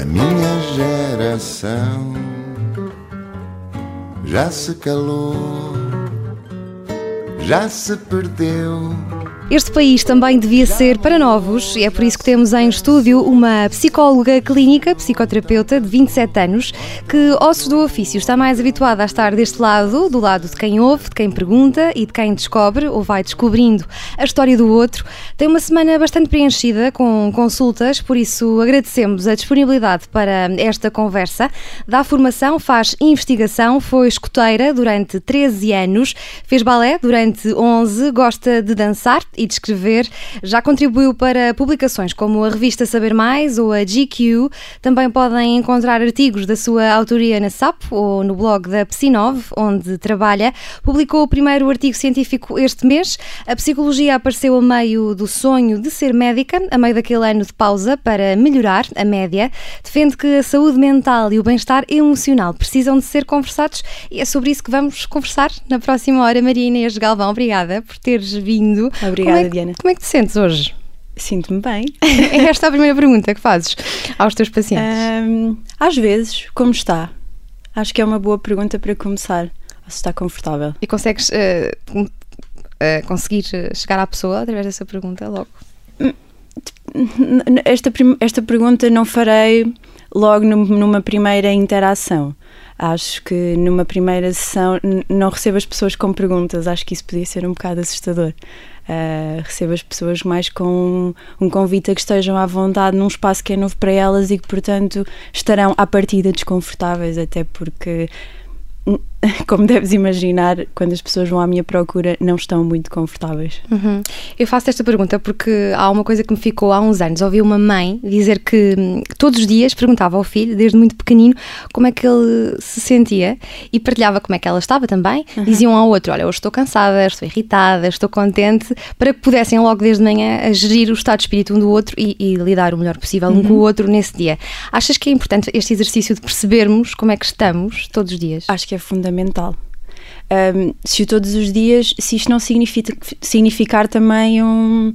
A minha geração já se calou, já se perdeu. Este país também devia ser para novos e é por isso que temos em estúdio uma psicóloga clínica, psicoterapeuta de 27 anos, que, ossos do ofício, está mais habituada a estar deste lado, do lado de quem ouve, de quem pergunta e de quem descobre ou vai descobrindo a história do outro. Tem uma semana bastante preenchida com consultas, por isso agradecemos a disponibilidade para esta conversa. Dá formação, faz investigação, foi escoteira durante 13 anos, fez balé durante 11, gosta de dançar e de escrever. Já contribuiu para publicações como a revista Saber Mais ou a GQ. Também podem encontrar artigos da sua autoria na SAP ou no blog da Psinov, onde trabalha. Publicou o primeiro artigo científico este mês. A psicologia apareceu a meio do sonho de ser médica, a meio daquele ano de pausa para melhorar a média. Defende que a saúde mental e o bem-estar emocional precisam de ser conversados e é sobre isso que vamos conversar na próxima hora. Maria Inês Galvão, obrigada por teres vindo. Obrigada. Como é, que- Diana. Como é que te sentes hoje? Sinto-me bem. É esta a primeira pergunta que fazes aos teus pacientes. Ahm, às vezes, como está? Acho que é uma boa pergunta para começar. Se está confortável. E consegues com- eh, conseguir eh, chegar à pessoa através dessa pergunta logo? N- Esta, esta pergunta não farei logo num- numa primeira interação. Acho que numa primeira sessão não recebo as pessoas com perguntas. Acho que isso podia ser um bocado assustador. Ah, recebo as pessoas mais com um, um convite a que estejam à vontade num espaço que é novo para elas e que, portanto, estarão à partida desconfortáveis, até porque, como deves imaginar, quando as pessoas vão à minha procura, não estão muito confortáveis. Uhum. Eu faço esta pergunta porque há uma coisa que me ficou há uns anos. Ouvi uma mãe dizer que hum, todos os dias perguntava ao filho, desde muito pequenino, como é que ele se sentia e partilhava como é que ela estava também. Diziam um ao outro: Olha, hoje estou cansada, estou irritada, estou contente, para que pudessem logo desde manhã gerir o estado de espírito um do outro e, e lidar o melhor possível um com o outro nesse dia. Achas que é importante este exercício de percebermos como é que estamos todos os dias? Acho que é fundamental. Ahm, se o todos os dias, se isto não significa, significar também um,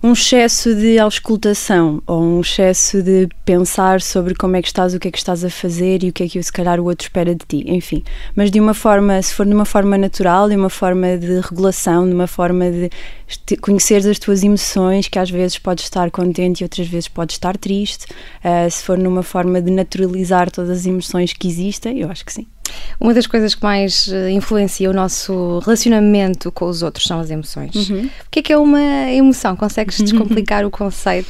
um excesso de auscultação ou um excesso de pensar sobre como é que estás, o que é que estás a fazer e o que é que se calhar o outro espera de ti, enfim. Mas de uma forma, se for de uma forma natural, de uma forma de regulação, de uma forma de conheceres as tuas emoções, que às vezes podes estar contente e outras vezes podes estar triste, ah, se for numa forma de naturalizar todas as emoções que existem, eu acho que sim. Uma das coisas que mais eh, influencia o nosso relacionamento com os outros são as emoções. O que é que é uma emoção? Consegues descomplicar o conceito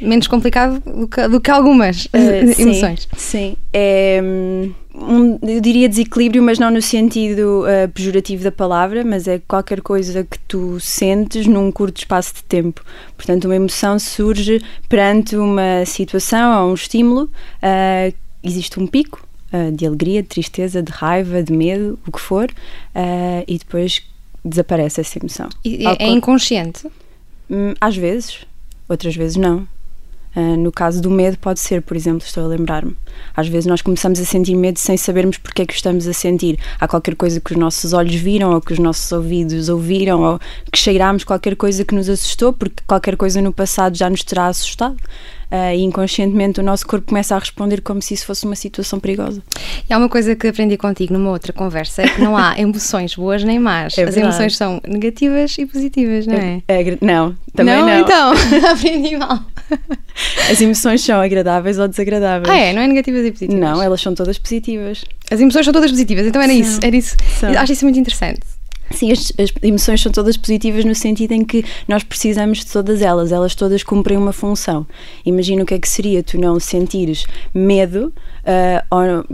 menos complicado do que, do que algumas Uh, sim, emoções? Sim, é hum, um, eu diria desequilíbrio, mas não no sentido uh, pejorativo da palavra, mas é qualquer coisa que tu sentes num curto espaço de tempo. Portanto, uma emoção surge perante uma situação ou um estímulo, uh, existe um pico uh, de alegria, de tristeza, de raiva, de medo, o que for, uh, e depois desaparece essa emoção. E é, é con- inconsciente? Hum, Às vezes, outras vezes não. Ah, no caso do medo, pode ser, por exemplo, estou a lembrar-me. Às vezes nós começamos a sentir medo sem sabermos porque é que o estamos a sentir. Há qualquer coisa que os nossos olhos viram, ou que os nossos ouvidos ouviram, ou que cheirámos qualquer coisa que nos assustou, porque qualquer coisa no passado já nos terá assustado. Ah, e inconscientemente o nosso corpo começa a responder como se isso fosse uma situação perigosa. E há uma coisa que aprendi contigo numa outra conversa: é que não há emoções boas nem más. É As emoções são negativas e positivas, não é? É agra- não, também não. Então, aprendi mal. As emoções são agradáveis ou desagradáveis. Ah, é? Não é negativas e positivas? Não, elas são todas positivas. As emoções são todas positivas, então era São. isso. Era isso. São. Acho isso muito interessante. Sim, as, as emoções são todas positivas no sentido em que nós precisamos de todas elas, elas todas cumprem uma função. Imagina o que é que seria tu não sentires medo ah, ou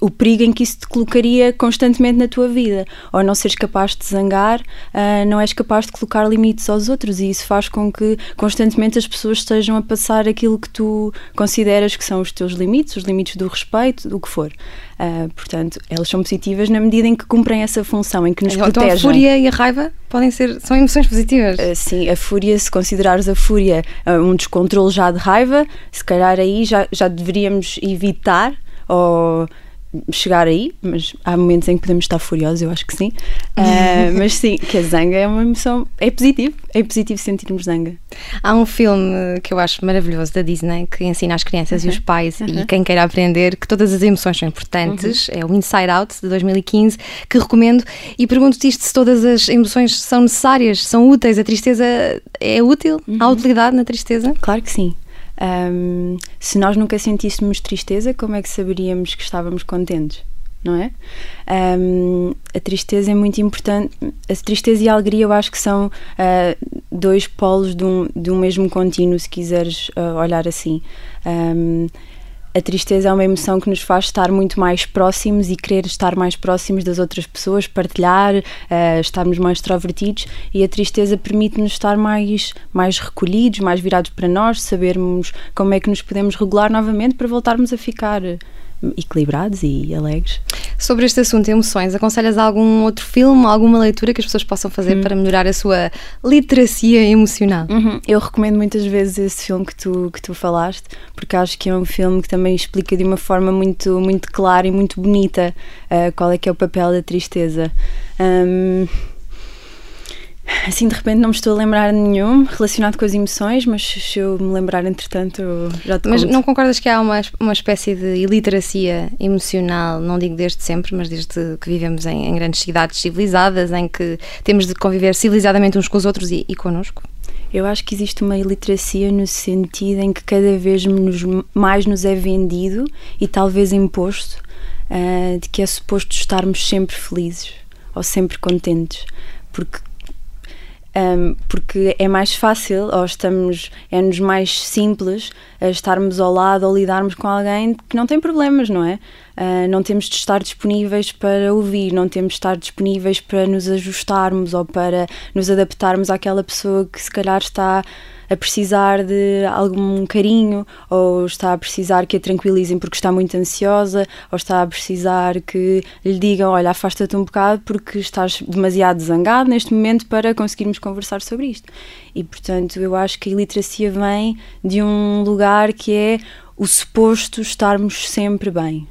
o perigo em que isso te colocaria constantemente na tua vida, ou não seres capaz de zangar, ah, não és capaz de colocar limites aos outros, e isso faz com que constantemente as pessoas estejam a passar aquilo que tu consideras que são os teus limites, os limites do respeito, do que for. Ah, portanto, elas são positivas na medida em que cumprem essa função, em que nos então protegem. a fúria e a raiva podem ser. são emoções positivas. Uh, Sim, a fúria, se considerares a fúria uh, um descontrole já de raiva, se calhar aí já, já deveríamos evitar ou chegar aí, mas há momentos em que podemos estar furiosos, eu acho que sim. Uh, mas sim, que a zanga é uma emoção, é positivo, é positivo sentirmos zanga. Há um filme que eu acho maravilhoso da Disney que ensina às crianças e os pais e quem queira aprender que todas as emoções são importantes. É o Inside Out de 2015 que recomendo e pergunto-te isto se todas as emoções são necessárias, são úteis. A tristeza é útil? Há utilidade na tristeza? Claro que sim. Um, se nós nunca sentíssemos tristeza, como é que saberíamos que estávamos contentes? Não é? Um, a tristeza é muito importante. A tristeza e a alegria eu acho que são uh, dois polos de um, de um mesmo contínuo, se quiseres uh, olhar assim. Um, a tristeza é uma emoção que nos faz estar muito mais próximos e querer estar mais próximos das outras pessoas, partilhar, uh, estarmos mais extrovertidos. E a tristeza permite-nos estar mais, mais recolhidos, mais virados para nós, sabermos como é que nos podemos regular novamente para voltarmos a ficar equilibrados e alegres. Sobre este assunto, emoções, aconselhas algum outro filme, alguma leitura que as pessoas possam fazer hum. para melhorar a sua literacia emocional? Uhum. Eu recomendo muitas vezes esse filme que tu, que tu falaste, porque acho que é um filme que também explica de uma forma muito, muito clara e muito bonita uh, qual é que é o papel da tristeza. Um, Assim, de repente não me estou a lembrar de nenhum relacionado com as emoções, mas se eu me lembrar, entretanto, já te Mas conto. não concordas que há uma, uma espécie de iliteracia emocional, não digo desde sempre, mas desde que vivemos em, em grandes cidades civilizadas, em que temos de conviver civilizadamente uns com os outros e, e connosco? Eu acho que existe uma iliteracia no sentido em que cada vez nos, mais nos é vendido e talvez imposto uh, de que é suposto estarmos sempre felizes ou sempre contentes, porque um, porque é mais fácil, ou estamos, é-nos mais simples estarmos ao lado ou lidarmos com alguém que não tem problemas, não é? Uh, não temos de estar disponíveis para ouvir, não temos de estar disponíveis para nos ajustarmos ou para nos adaptarmos àquela pessoa que se calhar está a precisar de algum carinho, ou está a precisar que a tranquilizem porque está muito ansiosa, ou está a precisar que lhe digam: Olha, afasta-te um bocado porque estás demasiado zangado neste momento para conseguirmos conversar sobre isto. E portanto, eu acho que a iliteracia vem de um lugar que é o suposto estarmos sempre bem.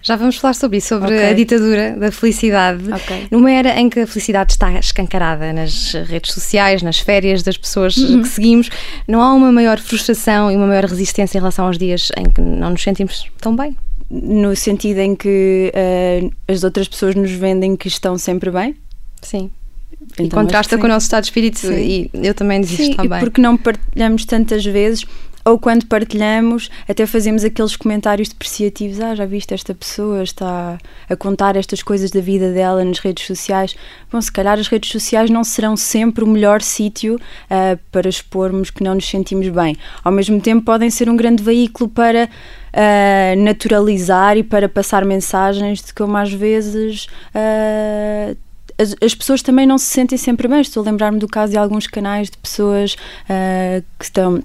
Já vamos falar sobre isso, sobre okay. a ditadura da felicidade. Okay. Numa era em que a felicidade está escancarada nas redes sociais, nas férias das pessoas uhum. que seguimos, não há uma maior frustração e uma maior resistência em relação aos dias em que não nos sentimos tão bem? No sentido em que uh, as outras pessoas nos vendem que estão sempre bem? Sim. Então, e contrasta com o nosso estado de espírito sim. e eu também desisto também. porque não partilhamos tantas vezes ou quando partilhamos, até fazemos aqueles comentários depreciativos: Ah, já viste esta pessoa, está a contar estas coisas da vida dela nas redes sociais. Bom, se calhar as redes sociais não serão sempre o melhor sítio uh, para expormos que não nos sentimos bem. Ao mesmo tempo, podem ser um grande veículo para uh, naturalizar e para passar mensagens de como às vezes. Uh, as, as, pessoas também não se sentem sempre bem. Estou a lembrar-me do caso de alguns canais de pessoas uh, que estão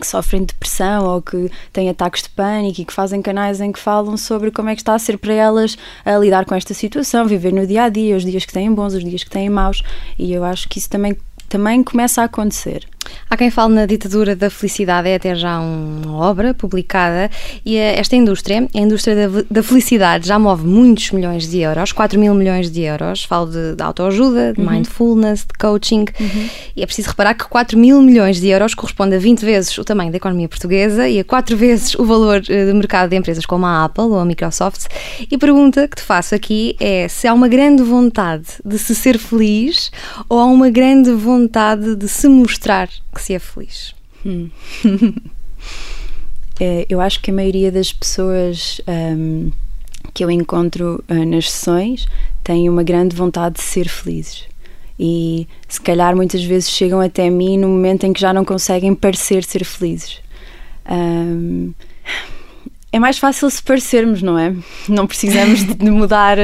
que sofrem de depressão ou que têm ataques de pânico e que fazem canais em que falam sobre como é que está a ser para elas a lidar com esta situação, viver no dia a dia, os dias que têm bons, os dias que têm maus, e eu acho que isso também também começa a acontecer. Há quem fale na ditadura da felicidade, é até já uma obra publicada, e esta indústria, a indústria da, da felicidade, já move muitos milhões de euros, 4 mil milhões de euros. Falo de, de autoajuda, de uhum. mindfulness, de coaching, uhum. e é preciso reparar que 4 mil milhões de euros corresponde a 20 vezes o tamanho da economia portuguesa e a 4 vezes o valor eh, de mercado de empresas como a Apple ou a Microsoft. E a pergunta que te faço aqui é se há uma grande vontade de se ser feliz ou há uma grande vontade de se mostrar que se é feliz? Hum. é, eu acho que a maioria das pessoas um, que eu encontro uh, nas sessões têm uma grande vontade de ser felizes. E se calhar muitas vezes chegam até mim no momento em que já não conseguem parecer ser felizes. Um, é mais fácil se parecermos, não é? Não precisamos de mudar,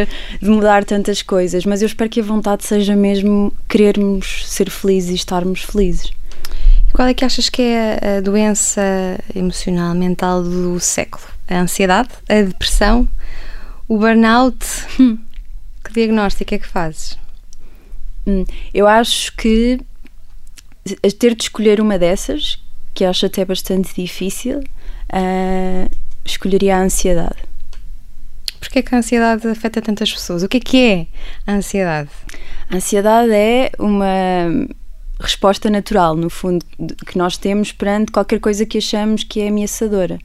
de mudar tantas coisas, mas eu espero que a vontade seja mesmo querermos ser felizes e estarmos felizes. Qual é que achas que é a doença emocional, mental do século? A ansiedade? A depressão? O burnout? Hum. Que diagnóstico é que fazes? Hum, eu acho que ter de escolher uma dessas, que acho até bastante difícil, uh, escolheria a ansiedade. Porquê é que a ansiedade afeta tantas pessoas? O que é que é a ansiedade? A ansiedade é uma resposta natural, no fundo, que nós temos perante qualquer coisa que achamos que é ameaçadora.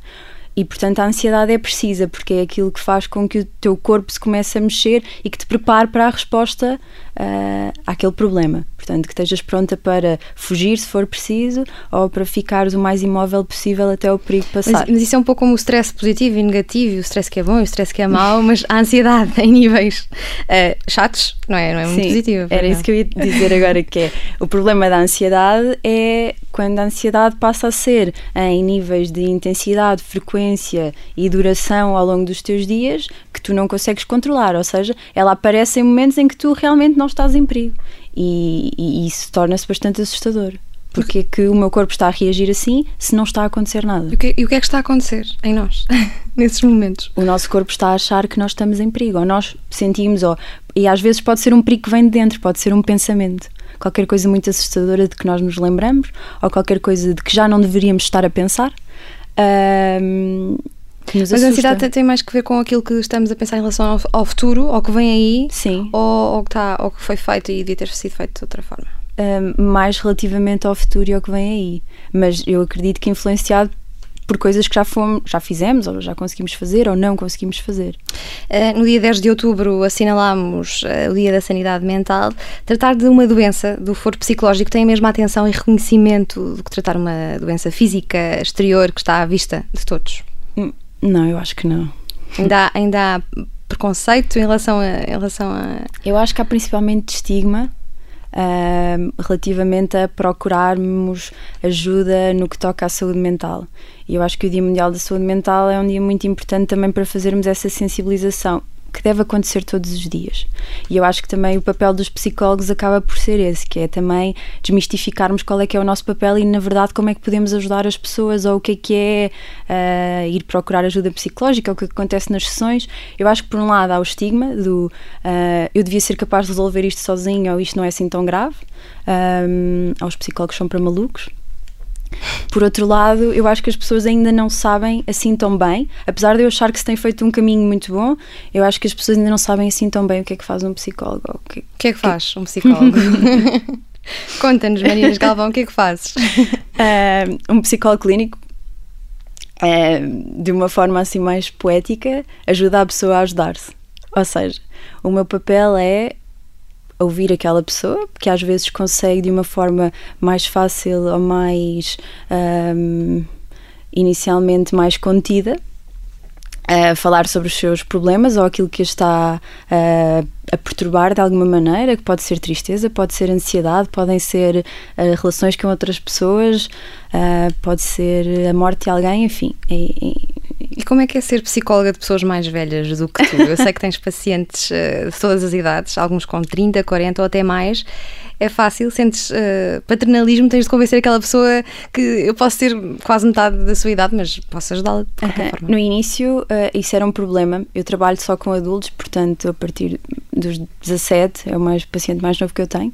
E, portanto, a ansiedade é precisa, porque é aquilo que faz com que o teu corpo se comece a mexer e que te prepare para a resposta uh, àquele problema. Portanto, que estejas pronta para fugir se for preciso ou para ficares o mais imóvel possível até o perigo passar. Mas, mas isso é um pouco como o stress positivo e negativo, o stress que é bom e o stress que é mau, mas a ansiedade em níveis uh, chatos, não é? Não é muito Sim, positiva. Era isso que eu ia dizer agora, que é o problema da ansiedade é quando a ansiedade passa a ser em níveis de intensidade, frequência e duração ao longo dos teus dias que tu não consegues controlar, ou seja, ela aparece em momentos em que tu realmente não estás em perigo e, e isso torna-se bastante assustador. Porque é que o meu corpo está a reagir assim se não está a acontecer nada? E o que, e o que é que está a acontecer em nós, nesses momentos? O nosso corpo está a achar que nós estamos em perigo, ou nós sentimos, ou, e às vezes pode ser um perigo que vem de dentro, pode ser um pensamento. Qualquer coisa muito assustadora de que nós nos lembramos, ou qualquer coisa de que já não deveríamos estar a pensar. Um, mas a ansiedade tem mais que ver com aquilo que estamos a pensar em relação ao, ao futuro, ao que vem aí, Sim. Ou, ou, que ou que foi feito e devia ter sido feito de outra forma. Um, mais relativamente ao futuro e ao que vem aí. Mas eu acredito que influenciado por coisas que já, fomos, já fizemos, ou já conseguimos fazer, ou não conseguimos fazer. Uh, no dia 10 de outubro assinalámos uh, o Dia da Sanidade Mental. Tratar de uma doença do foro psicológico tem a mesma atenção e reconhecimento do que tratar uma doença física exterior que está à vista de todos? Hum, não, eu acho que não. Ainda há, ainda há preconceito em relação, a, em relação a. Eu acho que há principalmente estigma uh, relativamente a procurarmos ajuda no que toca à saúde mental. E eu acho que o Dia Mundial da Saúde Mental é um dia muito importante também para fazermos essa sensibilização que deve acontecer todos os dias. E eu acho que também o papel dos psicólogos acaba por ser esse, que é também desmistificarmos qual é que é o nosso papel e, na verdade, como é que podemos ajudar as pessoas ou o que é que é uh, ir procurar ajuda psicológica, o que acontece nas sessões. Eu acho que, por um lado, há o estigma do uh, eu devia ser capaz de resolver isto sozinho ou isto não é assim tão grave. Um, os psicólogos são para malucos. Por outro lado, eu acho que as pessoas ainda não sabem assim tão bem, apesar de eu achar que se tem feito um caminho muito bom, eu acho que as pessoas ainda não sabem assim tão bem o que é que faz um psicólogo. O que, que é que faz que... um psicólogo? Conta-nos, Marinas Galvão, o que é que fazes? Uh, um psicólogo clínico, uh, de uma forma assim mais poética, ajuda a pessoa a ajudar-se. Ou seja, o meu papel é ouvir aquela pessoa, que às vezes consegue de uma forma mais fácil ou mais um, inicialmente mais contida a falar sobre os seus problemas ou aquilo que está a perturbar de alguma maneira, que pode ser tristeza, pode ser ansiedade, podem ser uh, relações com outras pessoas, uh, pode ser a morte de alguém, enfim. E, como é que é ser psicóloga de pessoas mais velhas do que tu? Eu sei que tens pacientes de todas as idades, alguns com 30, 40 ou até mais é fácil, sentes uh, paternalismo, tens de convencer aquela pessoa que eu posso ter quase metade da sua idade, mas posso ajudá-la de qualquer forma. No início, uh, isso era um problema. Eu trabalho só com adultos, portanto, a partir dos 17 é o mais paciente mais novo que eu tenho.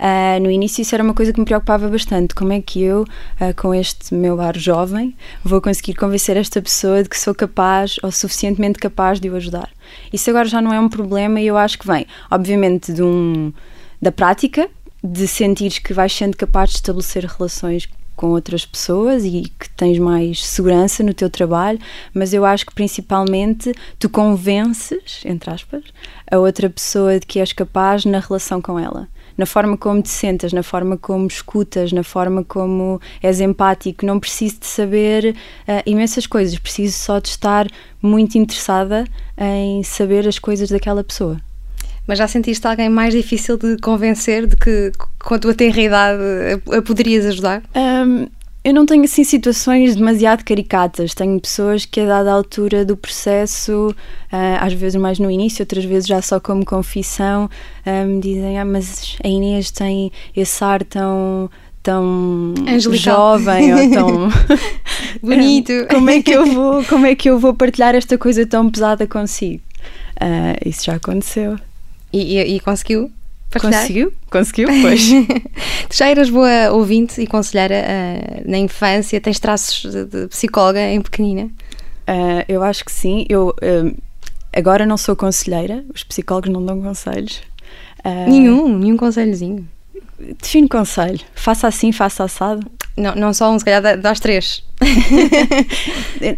Uh, no início isso era uma coisa que me preocupava bastante. Como é que eu, uh, com este meu ar jovem, vou conseguir convencer esta pessoa de que sou capaz ou suficientemente capaz de o ajudar? Isso agora já não é um problema e eu acho que vem, obviamente, de um, da prática, de sentires que vais sendo capaz de estabelecer relações com outras pessoas e que tens mais segurança no teu trabalho, mas eu acho que principalmente tu convences, entre aspas, a outra pessoa de que és capaz na relação com ela. Na forma como te sentas, na forma como escutas, na forma como és empático. Não preciso de saber uh, imensas coisas, preciso só de estar muito interessada em saber as coisas daquela pessoa. Mas já sentiste alguém mais difícil de convencer de que com a tua tenra idade a poderias ajudar? Um, eu não tenho assim situações demasiado caricatas. Tenho pessoas que a dada altura do processo, uh, às vezes mais no início, outras vezes já só como confissão, uh, me dizem: Ah, mas a Inês tem esse ar tão tão Angelical. jovem ou tão bonito. como é que eu vou como é que eu vou partilhar esta coisa tão pesada consigo? Uh, isso já aconteceu. E, e, e conseguiu? Partilhar? Conseguiu, conseguiu, pois. tu já eras boa ouvinte e conselheira uh, na infância? Tens traços de, de psicóloga em pequenina? Uh, eu acho que sim. Eu, uh, agora não sou conselheira, os psicólogos não dão conselhos. Nenhum, nenhum conselhozinho. Define conselho. Faça assim, faça assado. Não, não só um, se calhar das três.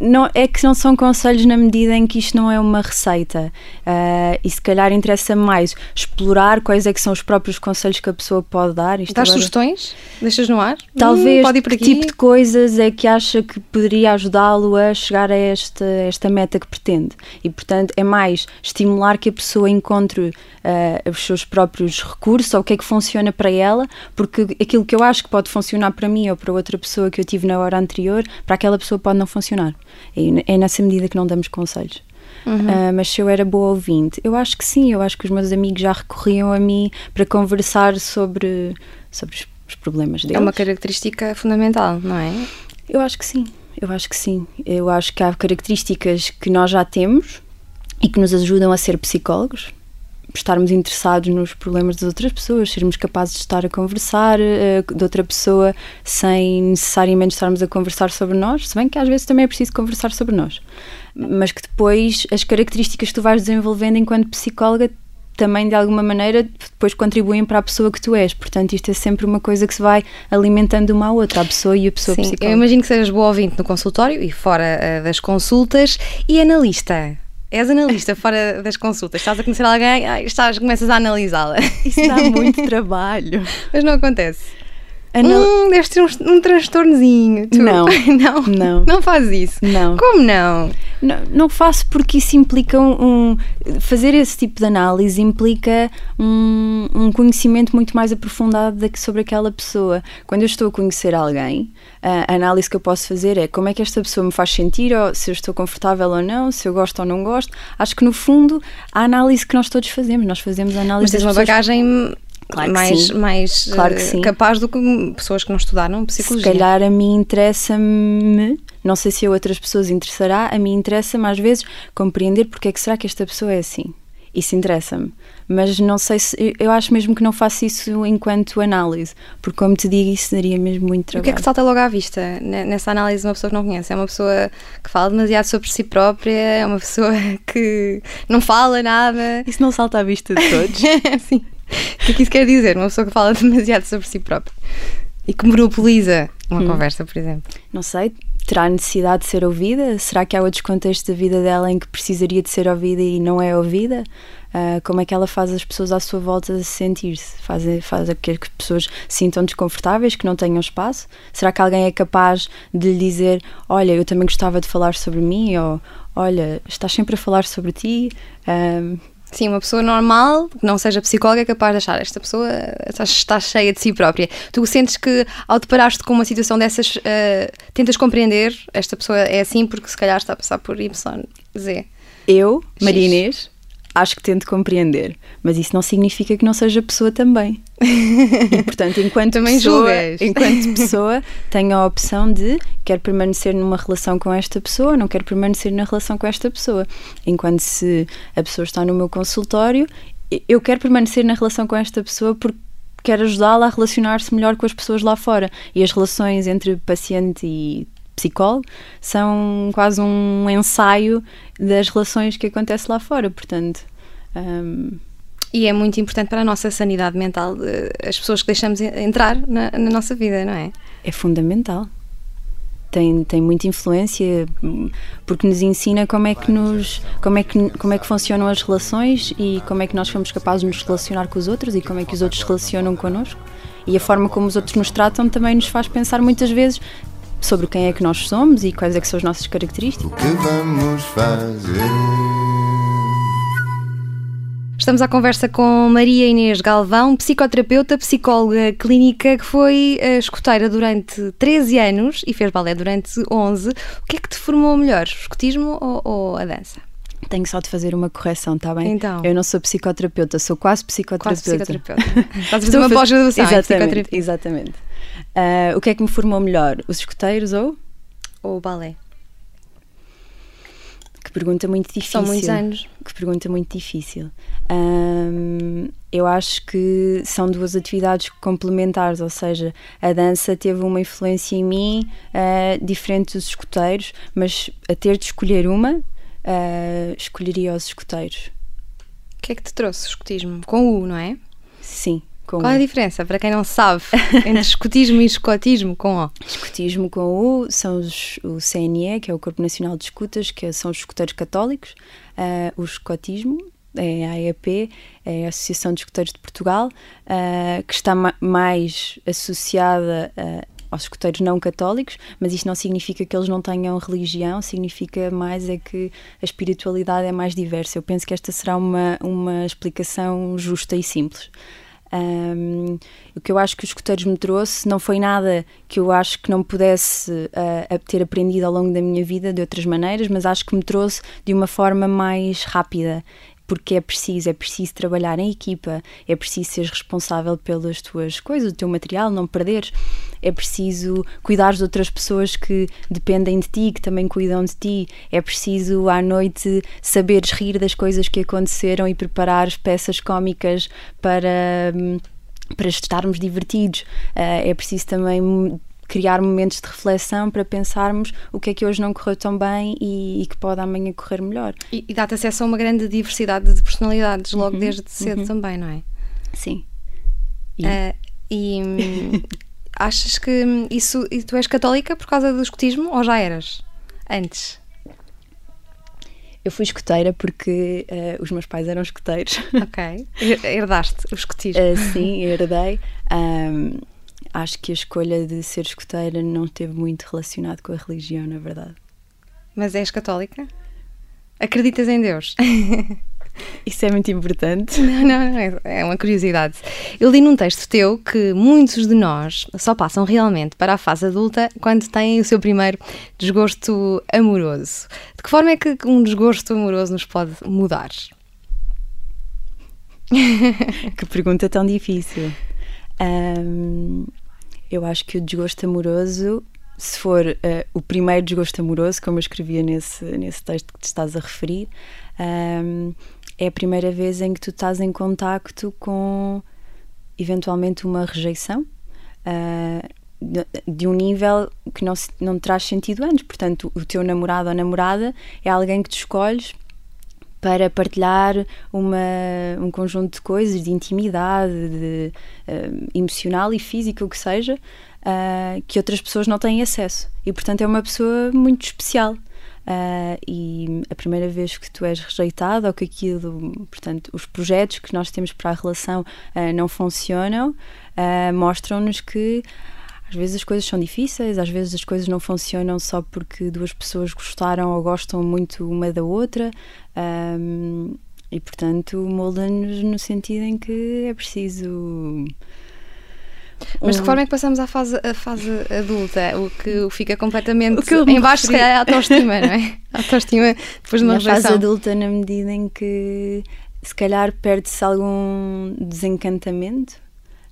não, é que não são conselhos na medida em que isto não é uma receita. Uh, e se calhar interessa mais explorar quais é que são os próprios conselhos que a pessoa pode dar. Isto Dás agora... sugestões? Deixas no ar? Talvez hum, que tipo de coisas é que acha que poderia ajudá-lo a chegar a esta, esta meta que pretende. E portanto é mais estimular que a pessoa encontre uh, os seus próprios recursos ou o que é que funciona para ela, porque aquilo que eu acho que pode funcionar para mim ou para outra pessoa que eu tive na hora anterior para aquela pessoa pode não funcionar. É nessa medida que não damos conselhos. Uhum. Uh, mas se eu era boa ouvinte, eu acho que sim, eu acho que os meus amigos já recorriam a mim para conversar sobre, sobre os, os problemas deles. É uma característica fundamental, não é? Eu acho que sim, eu acho que sim. Eu acho que há características que nós já temos e que nos ajudam a ser psicólogos estarmos interessados nos problemas das outras pessoas, sermos capazes de estar a conversar uh, de outra pessoa sem necessariamente estarmos a conversar sobre nós, se bem que às vezes também é preciso conversar sobre nós. Mas que depois as características que tu vais desenvolvendo enquanto psicóloga também de alguma maneira depois contribuem para a pessoa que tu és. Portanto, isto é sempre uma coisa que se vai alimentando uma à outra, a pessoa e a pessoa Sim, psicóloga. Eu imagino que sejas boa ouvinte no consultório e fora uh, das consultas e analista. És analista fora das consultas, estás a conhecer alguém, estás, começas a analisá-la. Isso dá muito trabalho. Mas não acontece. Anal... Hum, deves ter um, um transtornozinho. Tu. Não. não. Não. Não faz isso. Não. Como não? Não, não faço porque isso implica um, um, Fazer esse tipo de análise implica um, um conhecimento muito mais aprofundado sobre aquela pessoa. Quando eu estou a conhecer alguém, a análise que eu posso fazer é como é que esta pessoa me faz sentir, ou se eu estou confortável ou não, se eu gosto ou não gosto. Acho que no fundo a análise que nós todos fazemos, nós fazemos a análise. Mas tens uma bagagem claro mais, mais claro uh, capaz do que pessoas que não estudaram psicologia. Se calhar a mim interessa-me, não sei se a outras pessoas interessará, a mim interessa-me às vezes compreender porque é que será que esta pessoa é assim. Isso interessa-me. Mas não sei se. Eu acho mesmo que não faço isso enquanto análise, porque, como te digo, isso daria mesmo muito trabalho. o que é que salta logo à vista nessa análise de uma pessoa que não conhece? É uma pessoa que fala demasiado sobre si própria, é uma pessoa que não fala nada. Isso não salta à vista de todos. Sim. O que é que isso quer dizer? Uma pessoa que fala demasiado sobre si própria e que monopoliza uma hum. conversa, por exemplo. Não sei, terá necessidade de ser ouvida? Será que há outros contextos da vida dela em que precisaria de ser ouvida e não é ouvida? Uh, como é que ela faz as pessoas à sua volta sentir-se? Faz, faz que as pessoas se sintam desconfortáveis, que não tenham espaço? Será que alguém é capaz de lhe dizer: Olha, eu também gostava de falar sobre mim? Ou Olha, estás sempre a falar sobre ti? Uh, Sim, uma pessoa normal, que não seja psicóloga, é capaz de achar esta pessoa está, cheia de si própria. Tu sentes que ao deparar-te com uma situação dessas, uh, tentas compreender esta pessoa é assim porque se calhar está a passar por Y, Z. Eu, Maria Inês, acho que tento compreender, mas isso não significa que não seja pessoa também. E, portanto, enquanto também pessoa, enquanto pessoa, tenho a opção de quer permanecer numa relação com esta pessoa, não quero permanecer na relação com esta pessoa. Enquanto se a pessoa está no meu consultório, eu quero permanecer na relação com esta pessoa porque quero ajudá-la a relacionar-se melhor com as pessoas lá fora. E as relações entre paciente e psicólogo, são quase um ensaio das relações que acontece lá fora, portanto. Um... E é muito importante para a nossa sanidade mental eh, as pessoas que deixamos entrar na, na nossa vida, não é? É fundamental. Tem, tem muita influência porque nos ensina como é que nos como é que como é que funcionam as relações e como é que nós somos capazes de nos relacionar com os outros e como é que os outros se relacionam connosco e a forma como os outros nos tratam também nos faz pensar muitas vezes sobre quem é que nós somos e quais é que são as nossas características. O que vamos fazer? Estamos à conversa com Maria Inês Galvão, psicoterapeuta, psicóloga clínica, que foi uh, escoteira durante 13 anos e fez balé durante 11. O que é que te formou melhor, o escotismo ou, ou a dança? Tenho só de fazer uma correção, está bem? Então. Eu não sou psicoterapeuta, sou quase psicoterapeuta. Quase psicoterapeuta. Estás a fazer uma pós-graduação Exatamente, exatamente. Uh, o que é que me formou melhor? Os escuteiros ou? Ou o balé? Que pergunta muito difícil. São muitos anos. Que pergunta muito difícil. Um, eu acho que são duas atividades complementares, ou seja, a dança teve uma influência em mim uh, diferente dos escuteiros, mas a ter de escolher uma uh, escolheria os escuteiros. O que é que te trouxe o escotismo? Com U, não é? Sim. Com Qual é a diferença, para quem não sabe, entre escotismo e escotismo com O? Escotismo com U são os, o CNE, que é o Corpo Nacional de Escutas, que são os escuteiros católicos. Uh, o escotismo é a AEP, é a Associação de Escuteiros de Portugal, uh, que está ma mais associada uh, aos escuteiros não católicos, mas isto não significa que eles não tenham religião, significa mais é que a espiritualidade é mais diversa. Eu penso que esta será uma, uma explicação justa e simples. Um, o que eu acho que os escuteiros me trouxe não foi nada que eu acho que não pudesse uh, ter aprendido ao longo da minha vida de outras maneiras, mas acho que me trouxe de uma forma mais rápida porque é preciso, é preciso trabalhar em equipa, é preciso ser responsável pelas tuas coisas, o teu material, não perderes, é preciso cuidar de outras pessoas que dependem de ti, que também cuidam de ti, é preciso à noite saberes rir das coisas que aconteceram e preparar peças cómicas para hum, para estarmos divertidos. Uh, é preciso também criar momentos de reflexão para pensarmos o que é que hoje não correu tão bem e, e que pode amanhã correr melhor. E, e dá-te acesso a uma grande diversidade de personalidades logo uhum, desde cedo uhum. também, não é? Sim. E, uh, e hum, achas que isso. E tu és católica por causa do escotismo ou já eras? Antes? Eu fui escoteira porque uh, os meus pais eram escoteiros. Ok. Herdaste o escotismo? Uh, sim, herdei. Um, acho que a escolha de ser escoteira não esteve muito relacionado com a religião, na verdade. Mas és católica? Acreditas em Deus? Isso é muito importante. Não, não, é, é uma curiosidade. Eu li num texto teu que muitos de nós só passam realmente para a fase adulta quando têm o seu primeiro desgosto amoroso. De que forma é que um desgosto amoroso nos pode mudar? que pergunta tão difícil. Um, eu acho que o desgosto amoroso, se for uh, o primeiro desgosto amoroso, como eu escrevia nesse, nesse texto que te estás a referir, um, é a primeira vez em que tu estás em contacto com eventualmente uma rejeição. Uh, de, de um nível que não, não traz sentido antes. Portanto, o teu namorado ou namorada é alguém que tu escolhes para partilhar uma, um conjunto de coisas, de intimidade, de, uh, emocional e física, o que seja, uh, que outras pessoas não têm acesso. E, portanto, é uma pessoa muito especial. Uh, e a primeira vez que tu és rejeitado ou que aquilo, portanto, os projetos que nós temos para a relação não funcionam, mostram-nos que às vezes as coisas são difíceis, às vezes as coisas não funcionam só porque duas pessoas gostaram ou gostam muito uma da outra. Um, e portanto molda-nos no sentido em que é preciso. Mas de que forma é que passamos à fase, à fase adulta? O que fica completamente o que em baixo, se calhar, é a autoestima, não é? A autoestima depois de uma na fase adulta, na medida em que se calhar perde-se algum desencantamento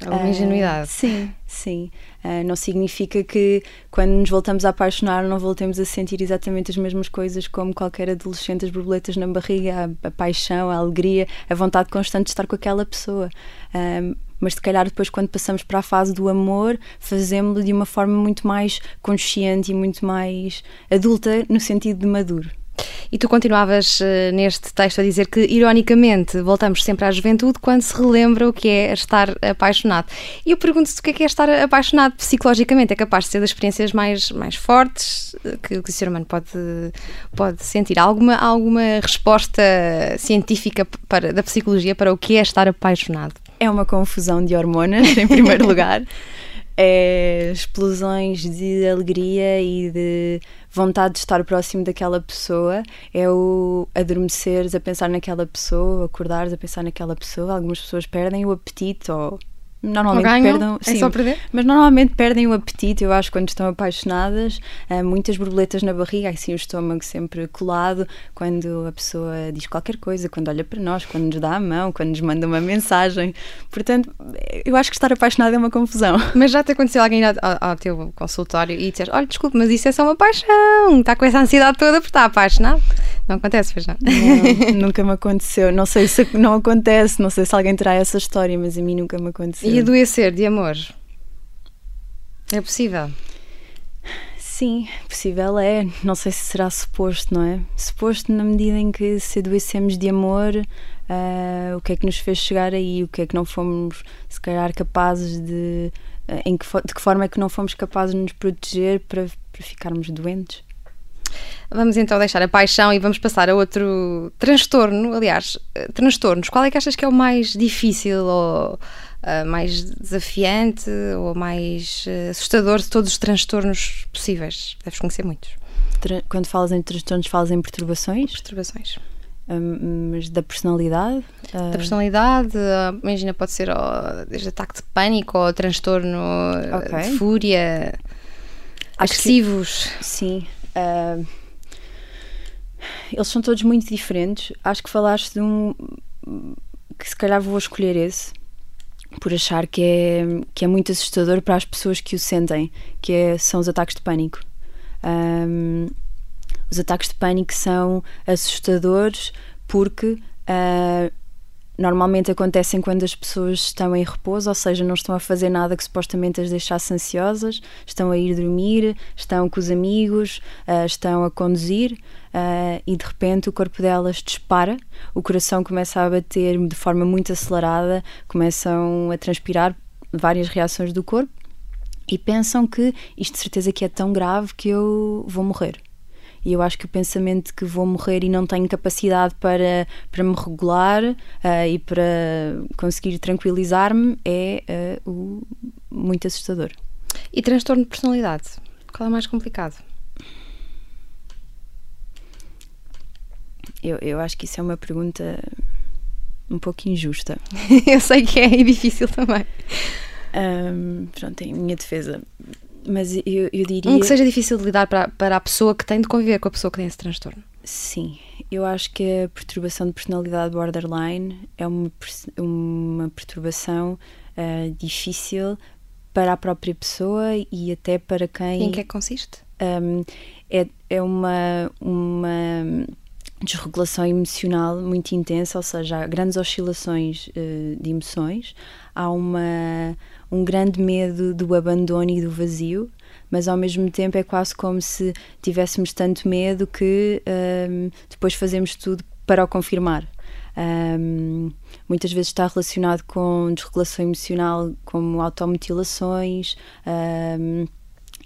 Alguma ingenuidade. Uh, sim, sim. Uh, não significa que quando nos voltamos a apaixonar não voltemos a sentir exatamente as mesmas coisas como qualquer adolescente, as borboletas na barriga, a, a paixão, a alegria, a vontade constante de estar com aquela pessoa. Uh, mas se calhar depois quando passamos para a fase do amor fazemos-lo de uma forma muito mais consciente e muito mais adulta no sentido de maduro. E tu continuavas uh, neste texto a dizer que, ironicamente, voltamos sempre à juventude quando se relembra o que é estar apaixonado. E eu pergunto-te o que é, que é estar apaixonado psicologicamente? É capaz de ser das experiências mais, mais fortes eh, que, que o ser humano pode, pode sentir? Há alguma, alguma resposta científica para, da psicologia para o que é estar apaixonado? É uma confusão de hormonas, em primeiro lugar. É explosões de alegria e de vontade de estar próximo daquela pessoa, é o adormeceres a pensar naquela pessoa, acordares a pensar naquela pessoa. Algumas pessoas perdem o apetite ou normalmente perdem. É sim? Mas normalmente perdem o apetite, eu acho, quando estão apaixonadas. Uh, muitas borboletas na barriga, assim o estômago sempre colado, quando a pessoa diz qualquer coisa, quando olha para nós, quando nos dá a mão, quando nos manda uma mensagem. Portanto, eu acho que estar apaixonada é uma confusão. Mas já te aconteceu alguém ao, ao teu consultório e disseste: Olha, desculpe, mas isso é só uma paixão, está com essa ansiedade toda porque está apaixonado? Não acontece, pois não? não nunca me aconteceu. Não sei se não acontece, não sei se alguém terá essa história, mas a mim nunca me aconteceu. E adoecer de amor? É possível? Sim, possível é. Não sei se será suposto, não é? Suposto na medida em que se adoecemos de amor, uh, o que é que nos fez chegar aí, o que é que não fomos, se calhar, capazes de. Uh, em que, de que forma é que não fomos capazes de nos proteger para, para ficarmos doentes? Vamos então deixar a paixão e vamos passar a outro transtorno. Aliás, eh, transtornos. Qual é que achas que é o mais difícil ou uh, mais desafiante ou mais uh, assustador de todos os transtornos possíveis? Deves conhecer muitos. Quando falas em transtornos, falas em perturbações? Perturbações. Um, mas da personalidade? Da personalidade, imagina, pode ser oh, desde ataque de pânico ou transtorno okay. de fúria, Acho agressivos. Que, sim. Uh, eles são todos muito diferentes. Acho que falaste de um que se calhar vou escolher esse por achar que é, que é muito assustador para as pessoas que o sentem, que é, são os ataques de pânico. Um, os ataques de pânico são assustadores porque uh, normalmente acontecem quando as pessoas estão em repouso, ou seja, não estão a fazer nada que supostamente as deixasse ansiosas, estão a ir dormir, estão com os amigos, uh, estão a conduzir uh, e de repente o corpo delas dispara, o coração começa a bater de forma muito acelerada, começam a transpirar várias reações do corpo e pensam que isto de certeza que é tão grave que eu vou morrer. E eu acho que o pensamento de que vou morrer e não tenho capacidade para, para me regular uh, e para conseguir tranquilizar-me é uh, o, muito assustador. E transtorno de personalidade? Qual é mais complicado? Eu, eu acho que isso é uma pergunta um pouco injusta. eu sei que é e difícil também. Um, pronto, em minha defesa, mas eu, eu diria. Um que seja difícil de lidar para, para a pessoa que tem de conviver com a pessoa que tem esse transtorno. Sim, eu acho que a perturbação de personalidade borderline é uma, uma perturbação uh, difícil para a própria pessoa e até para quem. E em que é que consiste? Um, é, é uma, uma desregulação emocional muito intensa, ou seja, há grandes oscilações uh, de emoções, há uma, um grande medo do abandono e do vazio, mas ao mesmo tempo é quase como se tivéssemos tanto medo que um, depois fazemos tudo para o confirmar. Um, muitas vezes está relacionado com desregulação emocional, como automutilações. Um,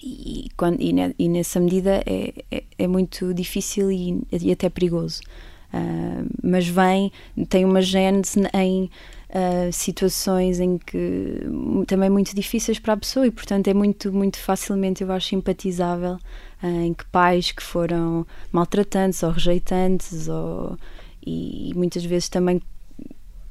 e, quando, e, ne, e, nessa medida é, é, é muito difícil e, e até perigoso. Uh, mas vem, tem uma gênese em uh, situações em que também muito difíceis para a pessoa e portanto é muito muito facilmente eu acho simpatizável uh, em que pais que foram maltratantes ou rejeitantes ou e muitas vezes também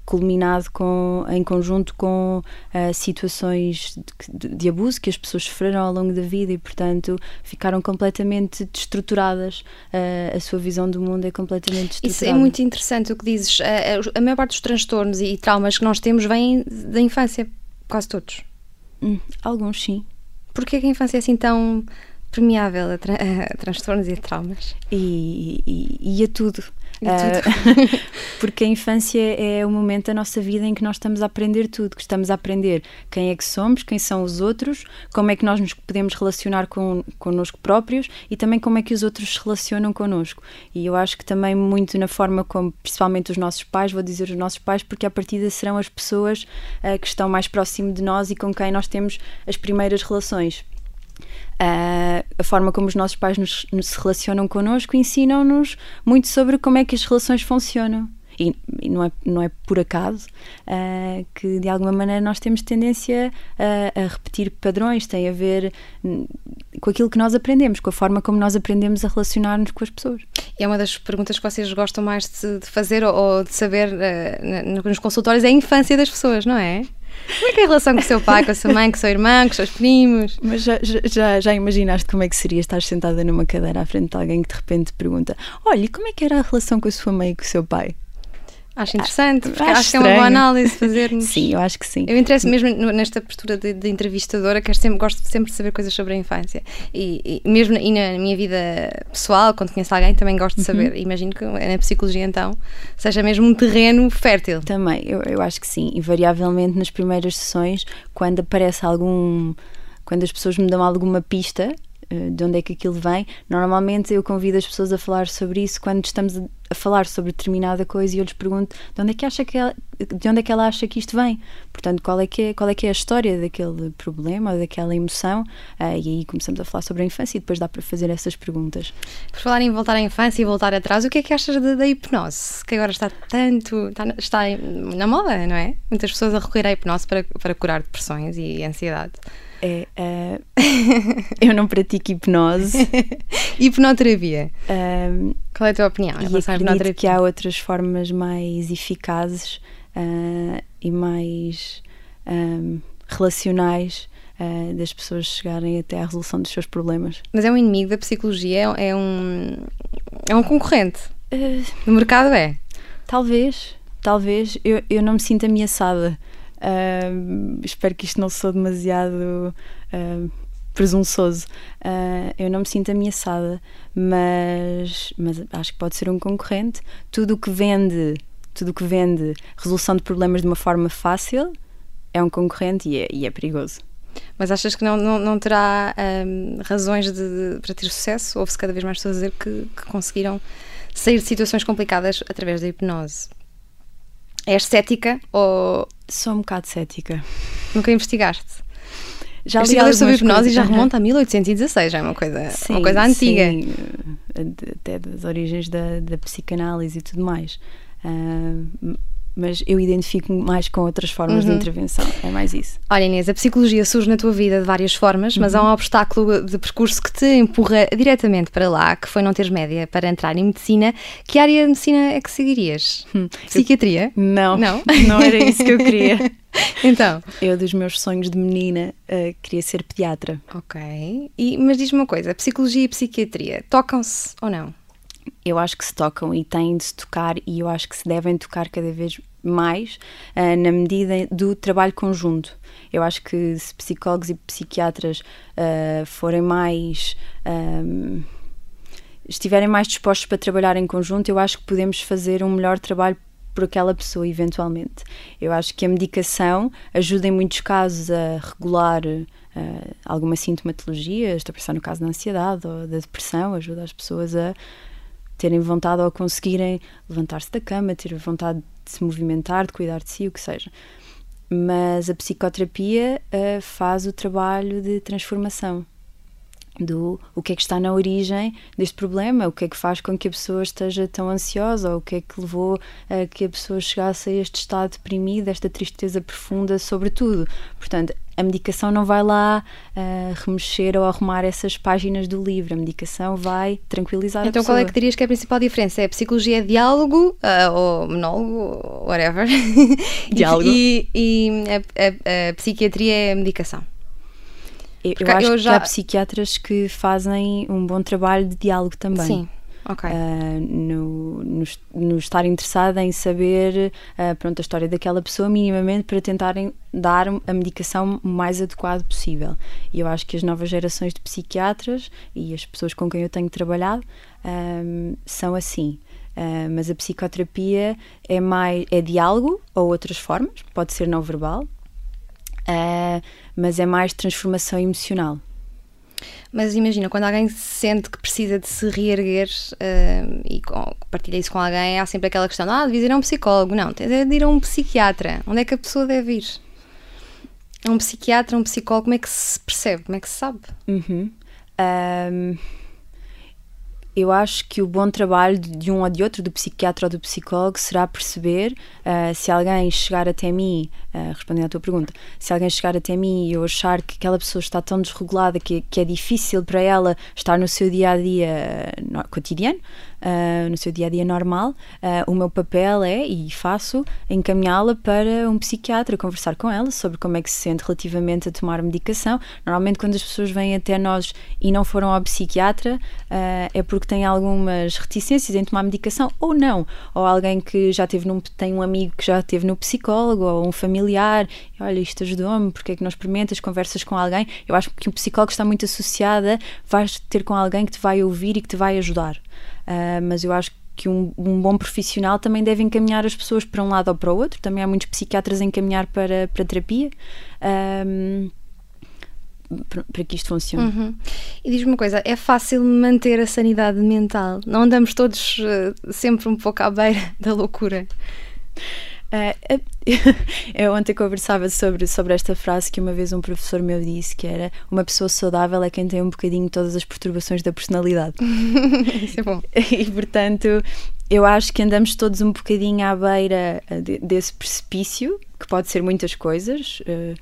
culminado com, em conjunto com uh, situações de, de, abuso que as pessoas sofreram ao longo da vida e, portanto, ficaram completamente destruturadas. Uh, a sua visão do mundo é completamente destruturada. Isso é muito interessante o que dizes. A, a maior parte dos transtornos e traumas que nós temos vêm da infância, quase todos. Hum, alguns, sim. Porquê que a infância é assim tão permeável a, tra a transtornos e a traumas? E, e, e a tudo. Uh, porque a infância é o momento da nossa vida em que nós estamos a aprender tudo, que estamos a aprender quem é que somos, quem são os outros, como é que nós nos podemos relacionar com, connosco próprios e também como é que os outros se relacionam connosco. E eu acho que também muito na forma como, principalmente os nossos pais, vou dizer os nossos pais, porque a partir serão as pessoas uh, que estão mais próximo de nós e com quem nós temos as primeiras relações. Uh, a forma como os nossos pais nos, nos se relacionam connosco ensinam-nos muito sobre como é que as relações funcionam. E, e não, é, não é por acaso uh, que de alguma maneira nós temos tendência a, a, repetir padrões, tem a ver hum, com aquilo que nós aprendemos, com a forma como nós aprendemos a relacionar-nos com as pessoas. É uma das perguntas que vocês gostam mais de, de fazer ou, ou, de saber uh, nos consultórios é a infância das pessoas, não é? Como é que é a relação com o seu pai, com a sua mãe, com o seu irmão, com os seus primos? Mas já, já, já imaginaste como é que seria estar sentada numa cadeira à frente de alguém que de repente pergunta: Olha, como é que era a relação com a sua mãe e com o seu pai? Acho interessante, porque acho, acho que é uma boa análise fazermos. sim, eu acho que sim. Eu interesso mesmo nesta postura de, de entrevistadora, que sempre, gosto sempre de saber coisas sobre a infância. E, e, mesmo e na minha vida pessoal, quando conheço alguém, também gosto de uhum. saber. Uhum. Imagino que na psicologia, então, seja mesmo um terreno fértil. Também, eu, eu acho que sim. Invariavelmente nas primeiras sessões, quando aparece algum. Quando as pessoas me dão alguma pista de onde é que aquilo vem. Normalmente eu convido as pessoas a falar sobre isso quando estamos a falar sobre determinada coisa e eu lhes pergunto de onde é que acha que ela, de onde é que ela acha que isto vem. Portanto, qual é que é, qual é, que é a história daquele problema daquela emoção? Uh, e aí começamos a falar sobre a infância e depois dá para fazer essas perguntas. Por falar em voltar à infância e voltar atrás, o que é que achas da, da hipnose? Que agora está tanto, está, está na moda, não é? Muitas pessoas a recorrer à hipnose para, para curar depressões e ansiedade. É, uh, eu não pratico hipnose. Hipnoterapia. Um, Qual é a tua opinião? E acredito que há outras formas mais eficazes uh, e mais um, relacionais uh, das pessoas chegarem até à resolução dos seus problemas. Mas é um inimigo da psicologia? É, é um, é um concorrente? Uh, no mercado é? Talvez, talvez. Eu, eu não me sinto ameaçada. Uh, espero que isto não seja demasiado uh, presunçoso. Uh, eu não me sinto ameaçada, mas, mas acho que pode ser um concorrente. Tudo o que vende, tudo o que vende resolução de problemas de uma forma fácil é um concorrente e é, e é perigoso. Mas achas que não, não, não terá razões de, de, para ter sucesso? Houve-se cada vez mais pessoas a dizer que, que conseguiram sair de situações complicadas através da hipnose. És cética ou. Sou um bocado cética. Nunca investigaste? Já li ler sobre hipnose e já remonta a 1816, já é uma coisa, sim, uma coisa antiga. Sim, até das origens da, da psicanálise e tudo mais. Uh, mas eu identifico mais com outras formas uhum. de intervenção, é mais isso. Olha Inês, a psicologia surge na tua vida de várias formas, mas uhum. há um obstáculo de percurso que te empurra diretamente para lá, que foi não teres média para entrar em medicina. Que área de medicina é que seguirias? Hum. Psiquiatria? Não, não, não era isso que eu queria. então? Eu, dos meus sonhos de menina, uh, queria ser pediatra. Ok, e, mas diz-me uma coisa, psicologia e psiquiatria tocam-se ou não? Eu acho que se tocam e têm de se tocar e eu acho que se devem tocar cada vez mais uh, na medida do trabalho conjunto. Eu acho que se psicólogos e psiquiatras uh, forem mais. Um, ah, estiverem mais dispostos para trabalhar em conjunto, eu acho que podemos fazer um melhor trabalho por aquela pessoa, eventualmente. Eu acho que a medicação ajuda em muitos casos a regular uh, alguma sintomatologia, estou a pensar no caso da ansiedade ou da depressão, ajuda as pessoas a terem vontade ou conseguirem levantar-se da cama, ter vontade de se movimentar, de cuidar de si, o que seja. Mas a psicoterapia uh, faz o trabalho de transformação do o que é que está na origem deste problema, o que é que faz com que a pessoa esteja tão ansiosa, ou o que é que levou a que a pessoa chegasse a este estado deprimido, esta tristeza profunda, sobretudo. Portanto, a medicação não vai lá uh, remexer ou arrumar essas páginas do livro, a medicação vai tranquilizar então, a pessoa. Então, qual é que dirias que é a principal diferença? É a psicologia é diálogo, uh, ou monólogo, whatever, diálogo. e, e a, a, a psiquiatria é a medicação? Eu, eu acho eu já... que há psiquiatras que fazem um bom trabalho de diálogo também. Sim. Okay. Uh, no, no, no, estar interessada em saber uh, pronto, a história daquela pessoa minimamente para tentarem dar a medicação mais adequado possível. E eu acho que as novas gerações de psiquiatras e as pessoas com quem eu tenho trabalhado um, são assim. Uh, mas a psicoterapia é mais é diálogo ou outras formas, pode ser não verbal, mas é mais transformação emocional. Mas imagina, quando alguém sente que precisa de se reerguer uh, e partilha isso com alguém, há sempre aquela questão: ah, devia ir a um psicólogo. Não, tens de ir a um psiquiatra. Onde é que a pessoa deve ir? A um psiquiatra, um psicólogo, como é que se percebe? Como é que se sabe? Uhum. Um eu acho que o bom trabalho de um ou de outro, do psiquiatra ou do psicólogo, será perceber uh, se alguém chegar até mim, uh, respondendo à tua pergunta, se alguém chegar até mim e eu achar que aquela pessoa está tão desregulada que, que é difícil para ela estar no seu dia a dia no, cotidiano, uh, no seu dia a dia normal, uh, o meu papel é, e faço, encaminhá-la para um psiquiatra, conversar com ela sobre como é que se sente relativamente a tomar medicação. Normalmente, quando as pessoas vêm até nós e não foram ao psiquiatra, uh, é porque têm algumas reticências em tomar medicação ou não. Ou alguém que já teve num, tem um amigo que já teve no psicólogo ou um familiar, e, olha, isto ajudou-me, porque é que não experimentas, conversas com alguém. Eu acho que o psicólogo está muito associado a vais ter com alguém que te vai ouvir e que te vai ajudar. Uh, mas eu acho que um, um, bom profissional também deve encaminhar as pessoas para um lado ou para o outro. Também há muitos psiquiatras a encaminhar para, para terapia. Um, para que isto funcione. Uhum. E diz-me uma coisa: é fácil manter a sanidade mental? Não andamos todos uh, sempre um pouco à beira da loucura? Uh, eu ontem conversava sobre, sobre esta frase que uma vez um professor meu disse que era uma pessoa saudável é quem tem um bocadinho todas as perturbações da personalidade. Isso é bom. E portanto, eu acho que andamos todos um bocadinho à beira eh, de, desse precipício, que pode ser muitas coisas, uh,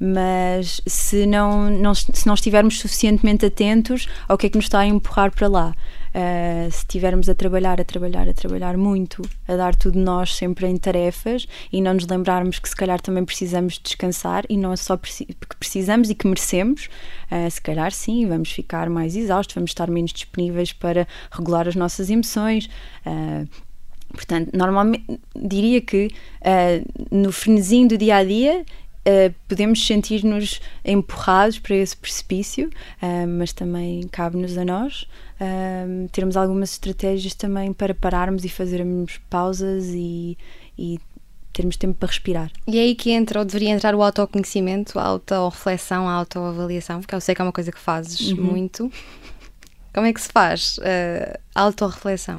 mas se não, não, se não estivermos suficientemente atentos ao que é que nos está a empurrar para lá. Uh, se estivermos a trabalhar, a trabalhar, a trabalhar muito, a dar tudo nós sempre em tarefas e não nos lembrarmos que se calhar também precisamos descansar e não é só porque precisamos e que merecemos, uh, se calhar sim, vamos ficar mais exaustos, vamos estar menos disponíveis para regular as nossas emoções. Uh, portanto, normalmente diria que no frenesim do dia a dia Uh, podemos sentir-nos empurrados para esse precipício, uh, mas também cabe-nos a nós uh, termos algumas estratégias também para pararmos e fazermos pausas e, e termos tempo para respirar. E é aí que entra, ou deveria entrar o autoconhecimento, a autorreflexão, a autoavaliação, porque eu sei que é uma coisa que fazes uhum. muito. Como é que se faz uh, autorreflexão?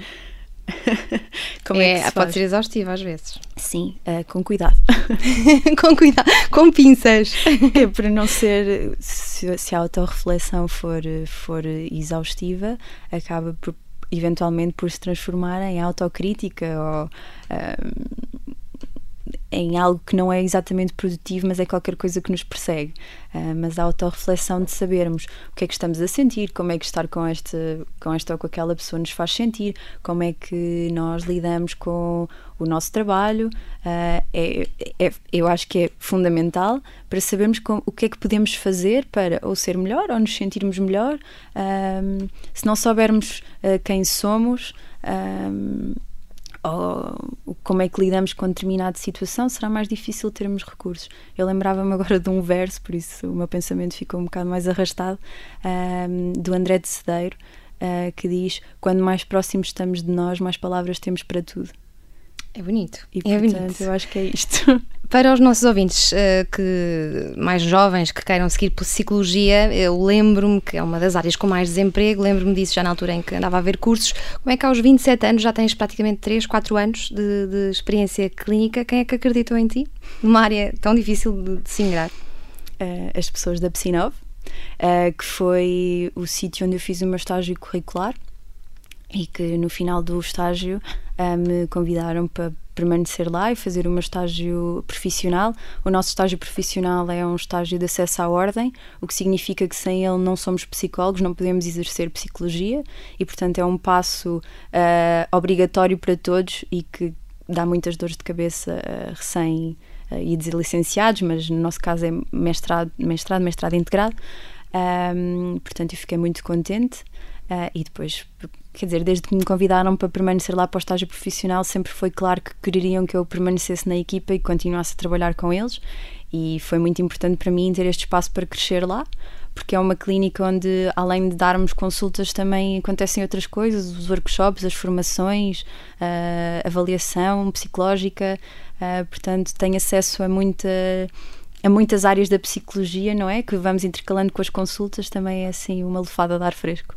Como é, é pode faz? ser exaustiva às vezes. Sim, uh, com cuidado. com cuidado, com pinças. É para não ser, se, se a autorreflexão for, for exaustiva, acaba por eventualmente por se transformar em autocrítica ou uh, em algo que não é exatamente produtivo, mas é qualquer coisa que nos persegue. Uh, mas a autorreflexão de sabermos o que é que estamos a sentir, como é que estar com esta, com esta ou com aquela pessoa nos faz sentir, como é que nós lidamos com o nosso trabalho, uh, é, é, eu acho que é fundamental para sabermos o que é que podemos fazer para ou ser melhor ou nos sentirmos melhor. Ah, se não soubermos uh, quem somos, ou como é que lidamos com determinada situação, será mais difícil termos recursos. Eu lembrava-me agora de um verso, por isso o meu pensamento ficou um bocado mais arrastado, um, do André de Cedeiro, uh, que diz: Quando mais próximos estamos de nós, mais palavras temos para tudo. É bonito. E, é portanto, bonito. eu acho que é isto. Para os nossos ouvintes uh, que mais jovens que queiram seguir psicologia, eu lembro-me que é uma das áreas com mais desemprego, lembro-me disso já na altura em que andava a ver cursos. Como é que aos 27 anos já tens praticamente 3, 4 anos de, de experiência clínica? Quem é que acreditou em ti? Numa área tão difícil de, de se ingrar? Uh, as pessoas da Psinov, uh, que foi o sítio onde eu fiz o meu estágio curricular e que no final do estágio me convidaram para permanecer lá e fazer meu estágio profissional. O nosso estágio profissional é um estágio de acesso à ordem, o que significa que sem ele não somos psicólogos, não podemos exercer psicologia e, portanto, é um passo uh, obrigatório para todos e que dá muitas dores de cabeça uh, recém uh, e licenciados, mas no nosso caso é mestrado, mestrado, mestrado integrado. Um, portanto, eu fiquei muito contente. Uh, e depois, quer dizer, desde que me convidaram para permanecer lá para o estágio profissional, sempre foi claro que queriam que eu permanecesse na equipa e continuasse a trabalhar com eles. E foi muito importante para mim ter este espaço para crescer lá, porque é uma clínica onde, além de darmos consultas, também acontecem outras coisas: os workshops, as formações, a uh, avaliação psicológica. Uh, portanto, tenho acesso a muita a muitas áreas da psicologia, não é? Que vamos intercalando com as consultas, também é assim uma lefada de ar fresco.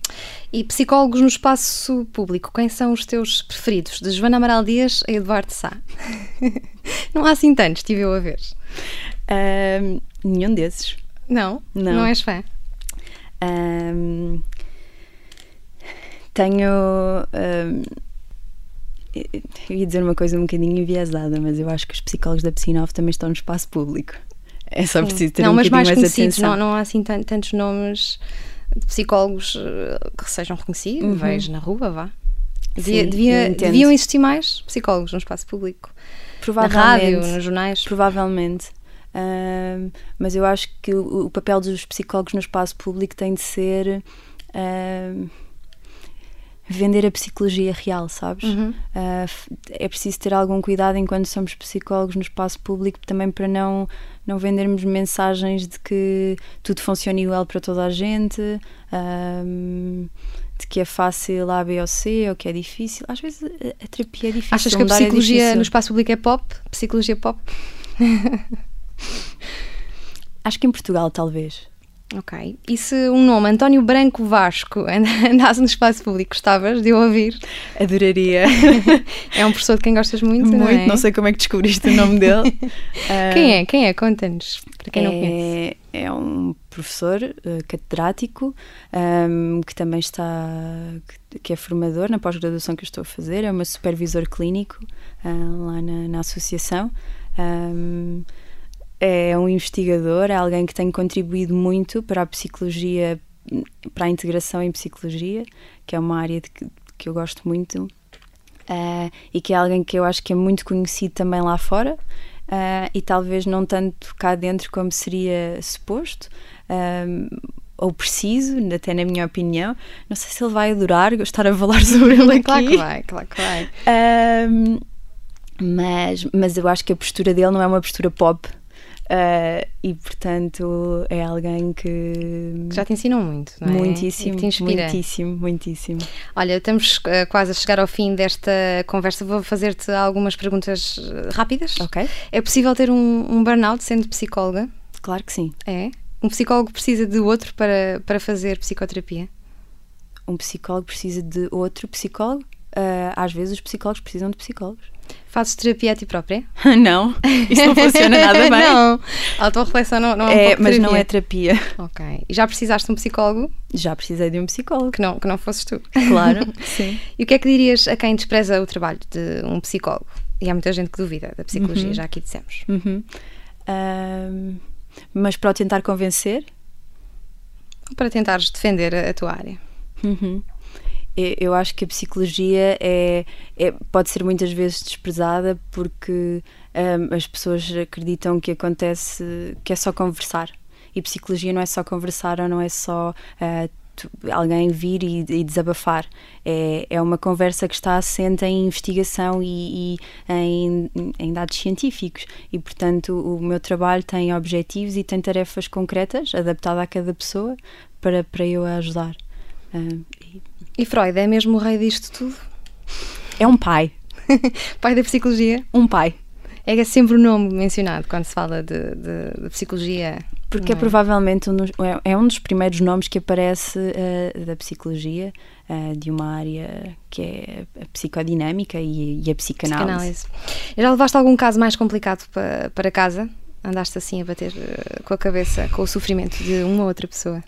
E psicólogos no espaço público, quem são os teus preferidos? De Joana Amaral Dias a Eduardo Sá. não há assim tantos, estive eu a ver. Um, nenhum desses. Não? Não. Não és fã? Um, tenho. Um, eu ia dizer uma coisa um bocadinho enviesada, mas eu acho que os psicólogos da Psinov também estão no espaço público. É só preciso ter não, um mas mais, mais conhecidos, atenção. Não, não há assim tantos nomes de psicólogos eh, que sejam reconhecidos, uhum. vejo na rua, vá. Sim, devia, deviam existir mais psicólogos no espaço público. Provavelmente. Na rádio, nos jornais. Provavelmente. Um, mas eu acho que o, o, papel dos psicólogos no espaço público tem de ser um, vender a psicologia real, sabes? Uhum. Uh, é preciso ter algum cuidado enquanto somos psicólogos no espaço público também para não não vendermos mensagens de que tudo funciona igual para toda a gente, um, de que é fácil A, B ou C, ou que é difícil. Às vezes a, a terapia é difícil. Achas que a é psicologia é no espaço público é pop? Psicologia pop? Acho que em Portugal, talvez. Ok. E se um nome, António Branco Vasco, andasse no espaço público, gostavas de ouvir? Adoraria. é um professor de quem gostas muito, muito não é? não sei como é que descobriste o nome dele. quem é? Quem é? Conta-nos, para quem é, não conhece. É um professor uh, catedrático um, que também está, que, que é formador na pós-graduação que eu estou a fazer, é uma supervisor clínico uh, lá na, na associação. Um, é um investigador, é alguém que tem contribuído muito para a psicologia, para a integração em psicologia, que é uma área de que, eu gosto muito, uh, e que é alguém que eu acho que é muito conhecido também lá fora. Uh, e talvez não tanto cá dentro como seria suposto, um, ou preciso, até na minha opinião. Não sei se ele vai adorar gostar a falar sobre ele aqui. claro que vai, claro que vai. Mas, mas eu acho que a postura dele não é uma postura pop, Uh, e portanto é alguém que, que já te ensinou muito, não é? Muitíssimo, muitíssimo, muitíssimo. Olha, estamos uh, quase a chegar ao fim desta conversa. Vou fazer-te algumas perguntas rápidas. Ok. É possível ter um, um burnout sendo psicóloga? Claro que sim. É? Um psicólogo precisa de outro para, para fazer psicoterapia? Um psicólogo precisa de outro psicólogo? Uh, às vezes os psicólogos precisam de psicólogos. Fazes terapia a ti própria? não, isso não funciona nada bem. não, a autorreflexão não, não é, é um Mas não é terapia. Ok. E já precisaste de um psicólogo? Já precisei de um psicólogo. Que não, que não fosses tu. Claro, sim. E o que é que dirias a quem despreza o trabalho de um psicólogo? E há muita gente que duvida da psicologia, uhum. já aqui dissemos. Uhum. Um, mas para o tentar convencer? Ou para tentares defender a, a tua área? Uhum eu acho que a psicologia é, é, pode ser muitas vezes desprezada porque um, as pessoas acreditam que acontece que é só conversar. E psicologia não é só conversar ou não é só uh, tu, alguém vir e, e, desabafar. É, é uma conversa que está assente em investigação e, e em, em, dados científicos. E portanto o meu trabalho tem objetivos e tem tarefas concretas adaptadas a cada pessoa para, para eu a ajudar. Uh, e, Freud é mesmo o rei disto tudo? É um pai. pai da psicologia? Um pai. É sempre o nome mencionado quando se fala de, de, de psicologia. Porque é? é? provavelmente um dos, é, é, um dos primeiros nomes que aparece uh, da psicologia, uh, de uma área que é a psicodinâmica e, e a psicanálise. psicanálise. Já levaste algum caso mais complicado para, para casa? Andaste assim a bater uh, com a cabeça com o sofrimento de uma ou outra pessoa?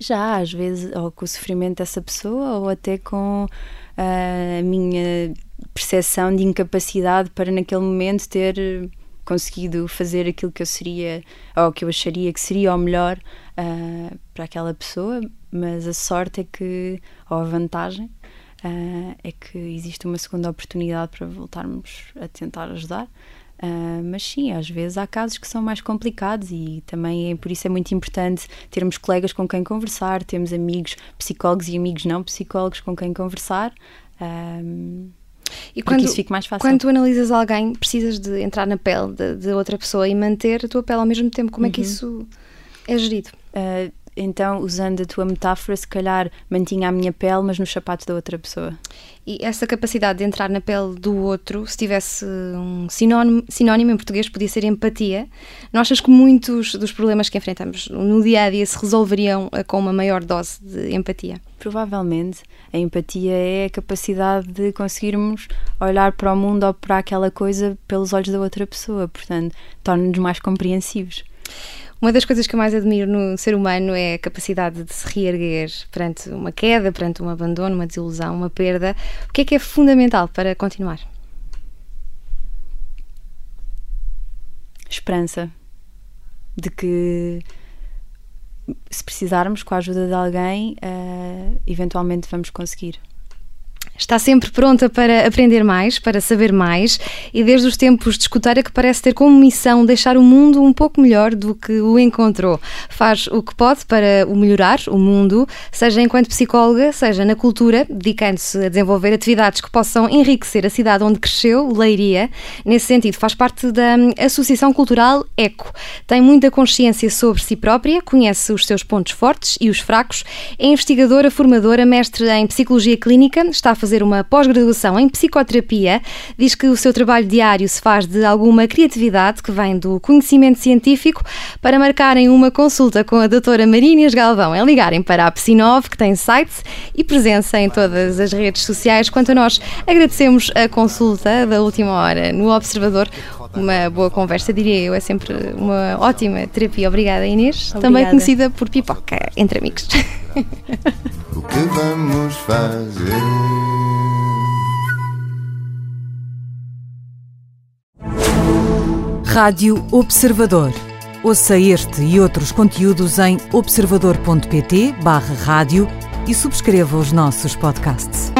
Já, às vezes, ou com o sofrimento dessa pessoa, ou até com uh, a minha percepção de incapacidade para naquele momento ter conseguido fazer aquilo que eu seria, ou que eu acharia que seria o melhor uh, para aquela pessoa, mas a sorte é que, ou a vantagem, uh, é que existe uma segunda oportunidade para voltarmos a tentar ajudar. Uh, mas sim, às vezes há casos que são mais complicados e também é, por isso é muito importante termos colegas com quem conversar, termos amigos psicólogos e amigos não psicólogos com quem conversar. Uh, e quando, isso fica mais fácil. Quando tu analisas alguém, precisas de entrar na pele de, de outra pessoa e manter a tua pele ao mesmo tempo. Como uhum. é que uhum. isso é gerido? Uh, então, usando a tua metáfora, se calhar mantinha a minha pele, mas nos sapatos da outra pessoa. E essa capacidade de entrar na pele do outro, se tivesse um sinónimo, sinónimo em português, podia ser empatia. Não achas que muitos dos problemas que enfrentamos no dia a dia se resolveriam eh, com uma maior dose de empatia? Provavelmente. A empatia é a capacidade de conseguirmos olhar para o mundo ou para aquela coisa pelos olhos da outra pessoa. Portanto, torna-nos mais compreensivos. Uma das coisas que eu mais admiro no ser humano é a capacidade de se reerguer perante uma queda, perante um abandono, uma desilusão, uma perda. O que é que é fundamental para continuar? Esperança de que se precisarmos, com a ajuda de alguém, uh, eventualmente vamos conseguir. Está sempre pronta para aprender mais, para saber mais e desde os tempos de escutar é que parece ter como missão deixar o mundo um pouco melhor do que o encontrou. Faz o que pode para o melhorar, o mundo, seja enquanto psicóloga, seja na cultura, dedicando-se a desenvolver atividades que possam enriquecer a cidade onde cresceu, Leiria. Nesse sentido, faz parte da Associação Cultural ECO. Tem muita consciência sobre si própria, conhece os seus pontos fortes e os fracos, é investigadora, formadora, mestre em Psicologia Clínica, está a fazer fazer uma pós-graduação em psicoterapia. Diz que o seu trabalho diário se faz de alguma criatividade que vem do conhecimento científico para marcarem uma consulta com a doutora Marinhas Galvão é ligarem para a Psinov, que tem site e presença em todas as redes sociais. Quanto a nós, agradecemos a consulta da última hora no Observador. Uma boa conversa, diria eu, é sempre uma ótima terapia. Obrigada, Inês. Obrigada. Também conhecida por pipoca entre amigos. O que vamos fazer? Rádio Observador. Ouça este e outros conteúdos em observador.pt/barra rádio e subscreva os nossos podcasts.